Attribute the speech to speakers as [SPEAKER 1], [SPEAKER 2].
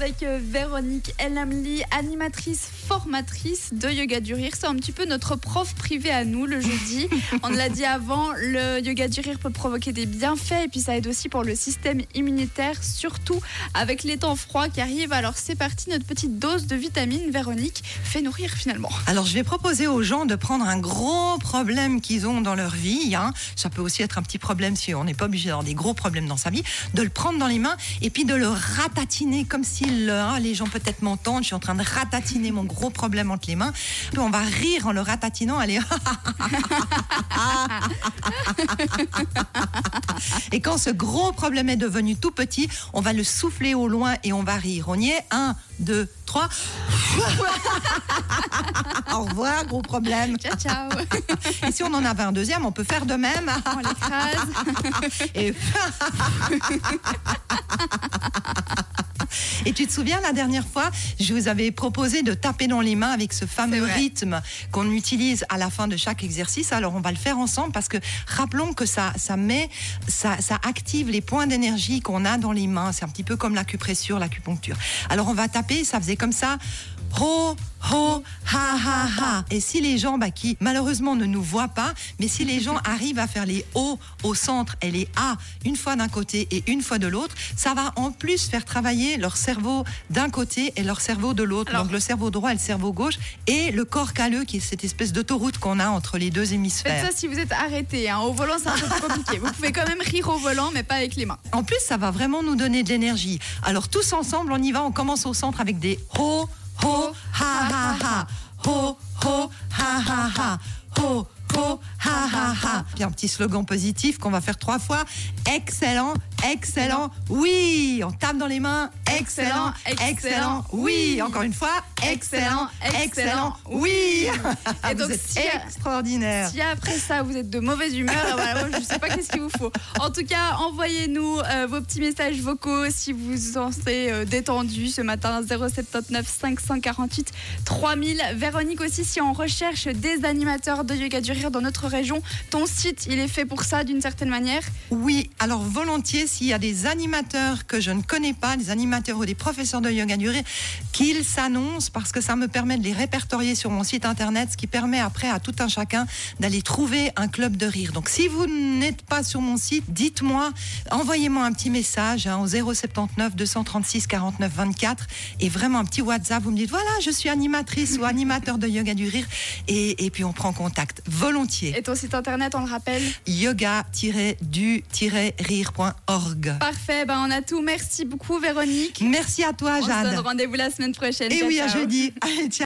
[SPEAKER 1] avec euh, Véronique Elamli, animatrice formatrice de Yoga du Rire. C'est un petit peu notre prof privé à nous le jeudi. On l'a dit avant, le Yoga du Rire peut provoquer des bienfaits et puis ça aide aussi pour le système immunitaire, surtout avec les temps froids qui arrivent. Alors c'est parti, notre petite dose de vitamine, Véronique, fait nourrir finalement.
[SPEAKER 2] Alors je vais proposer aux gens de prendre un gros problème qu'ils ont dans leur vie. Hein. Ça peut aussi être un petit problème si on n'est pas obligé d'avoir des gros problèmes dans sa vie, de le prendre dans les mains et puis de le ratatiner comme si hein, les gens peut-être m'entendent. Je suis en train de ratatiner mon gros problème entre les mains. Puis on va rire en le ratatinant. Allez. et quand ce gros problème est devenu tout petit, on va le souffler au loin et on va rire. On y est. Un, deux, trois. au revoir, gros problème.
[SPEAKER 1] Ciao, ciao.
[SPEAKER 2] Et si on en avait un deuxième, on peut faire de même.
[SPEAKER 1] On l'écrase.
[SPEAKER 2] Et... Et tu te souviens la dernière fois, je vous avais proposé de taper dans les mains avec ce fameux rythme qu'on utilise à la fin de chaque exercice. Alors on va le faire ensemble parce que rappelons que ça, ça met, ça, ça active les points d'énergie qu'on a dans les mains. C'est un petit peu comme l'acupressure, l'acupuncture. Alors on va taper, ça faisait comme ça. Ho, ho, ha, ha, ha. Et si les gens bah, qui malheureusement ne nous voient pas, mais si les gens arrivent à faire les O au centre et les A une fois d'un côté et une fois de l'autre, ça va en plus faire travailler leur cerveau d'un côté et leur cerveau de l'autre. Donc le cerveau droit et le cerveau gauche et le corps calleux qui est cette espèce d'autoroute qu'on a entre les deux hémisphères.
[SPEAKER 1] Faites ça si vous êtes arrêté. Hein. Au volant, c'est un peu compliqué. Vous pouvez quand même rire au volant, mais pas avec les mains.
[SPEAKER 2] En plus, ça va vraiment nous donner de l'énergie. Alors tous ensemble, on y va. On commence au centre avec des ho, ho, ha. Ha, ha. Ho, ho, ha, ha, ha. Puis un petit slogan positif qu'on va faire trois fois. Excellent, excellent, oui. On tape dans les mains. Excellent, excellent, oui. Encore une fois. Excellent, excellent, oui.
[SPEAKER 1] Et donc, si-
[SPEAKER 2] extraordinaire.
[SPEAKER 1] Si après ça vous êtes de mauvaise humeur, voilà, moi, je ne sais pas qu'est-ce qu'il vous faut. En tout cas, envoyez-nous euh, vos petits messages vocaux si vous vous sentez euh, détendu ce matin 079 548 3000. Véronique aussi, si on recherche des animateurs de yoga du rire dans notre région, ton site il est fait pour ça d'une certaine manière.
[SPEAKER 2] Oui, alors volontiers, s'il y a des animateurs que je ne connais pas, des animateurs ou des professeurs de yoga du rire, qu'ils s'annoncent parce que ça me permet de les répertorier sur mon site internet, ce qui permet après à tout un chacun d'aller trouver un club de rire. Donc si vous n'êtes pas sur mon site, dites-moi, envoyez-moi un petit message hein, au 079 236 49 24 et vraiment un petit WhatsApp, vous me dites voilà, je suis animatrice ou animateur de yoga du rire et, et puis on prend contact volontiers.
[SPEAKER 1] Et ton site internet, on le rappelle
[SPEAKER 2] yoga-du-rire.org.
[SPEAKER 1] Parfait, ben on a tout. Merci beaucoup Véronique.
[SPEAKER 2] Merci à toi,
[SPEAKER 1] On se donne rendez-vous la semaine prochaine.
[SPEAKER 2] Et
[SPEAKER 1] Ciao,
[SPEAKER 2] oui, à jeudi. Allez, ciao.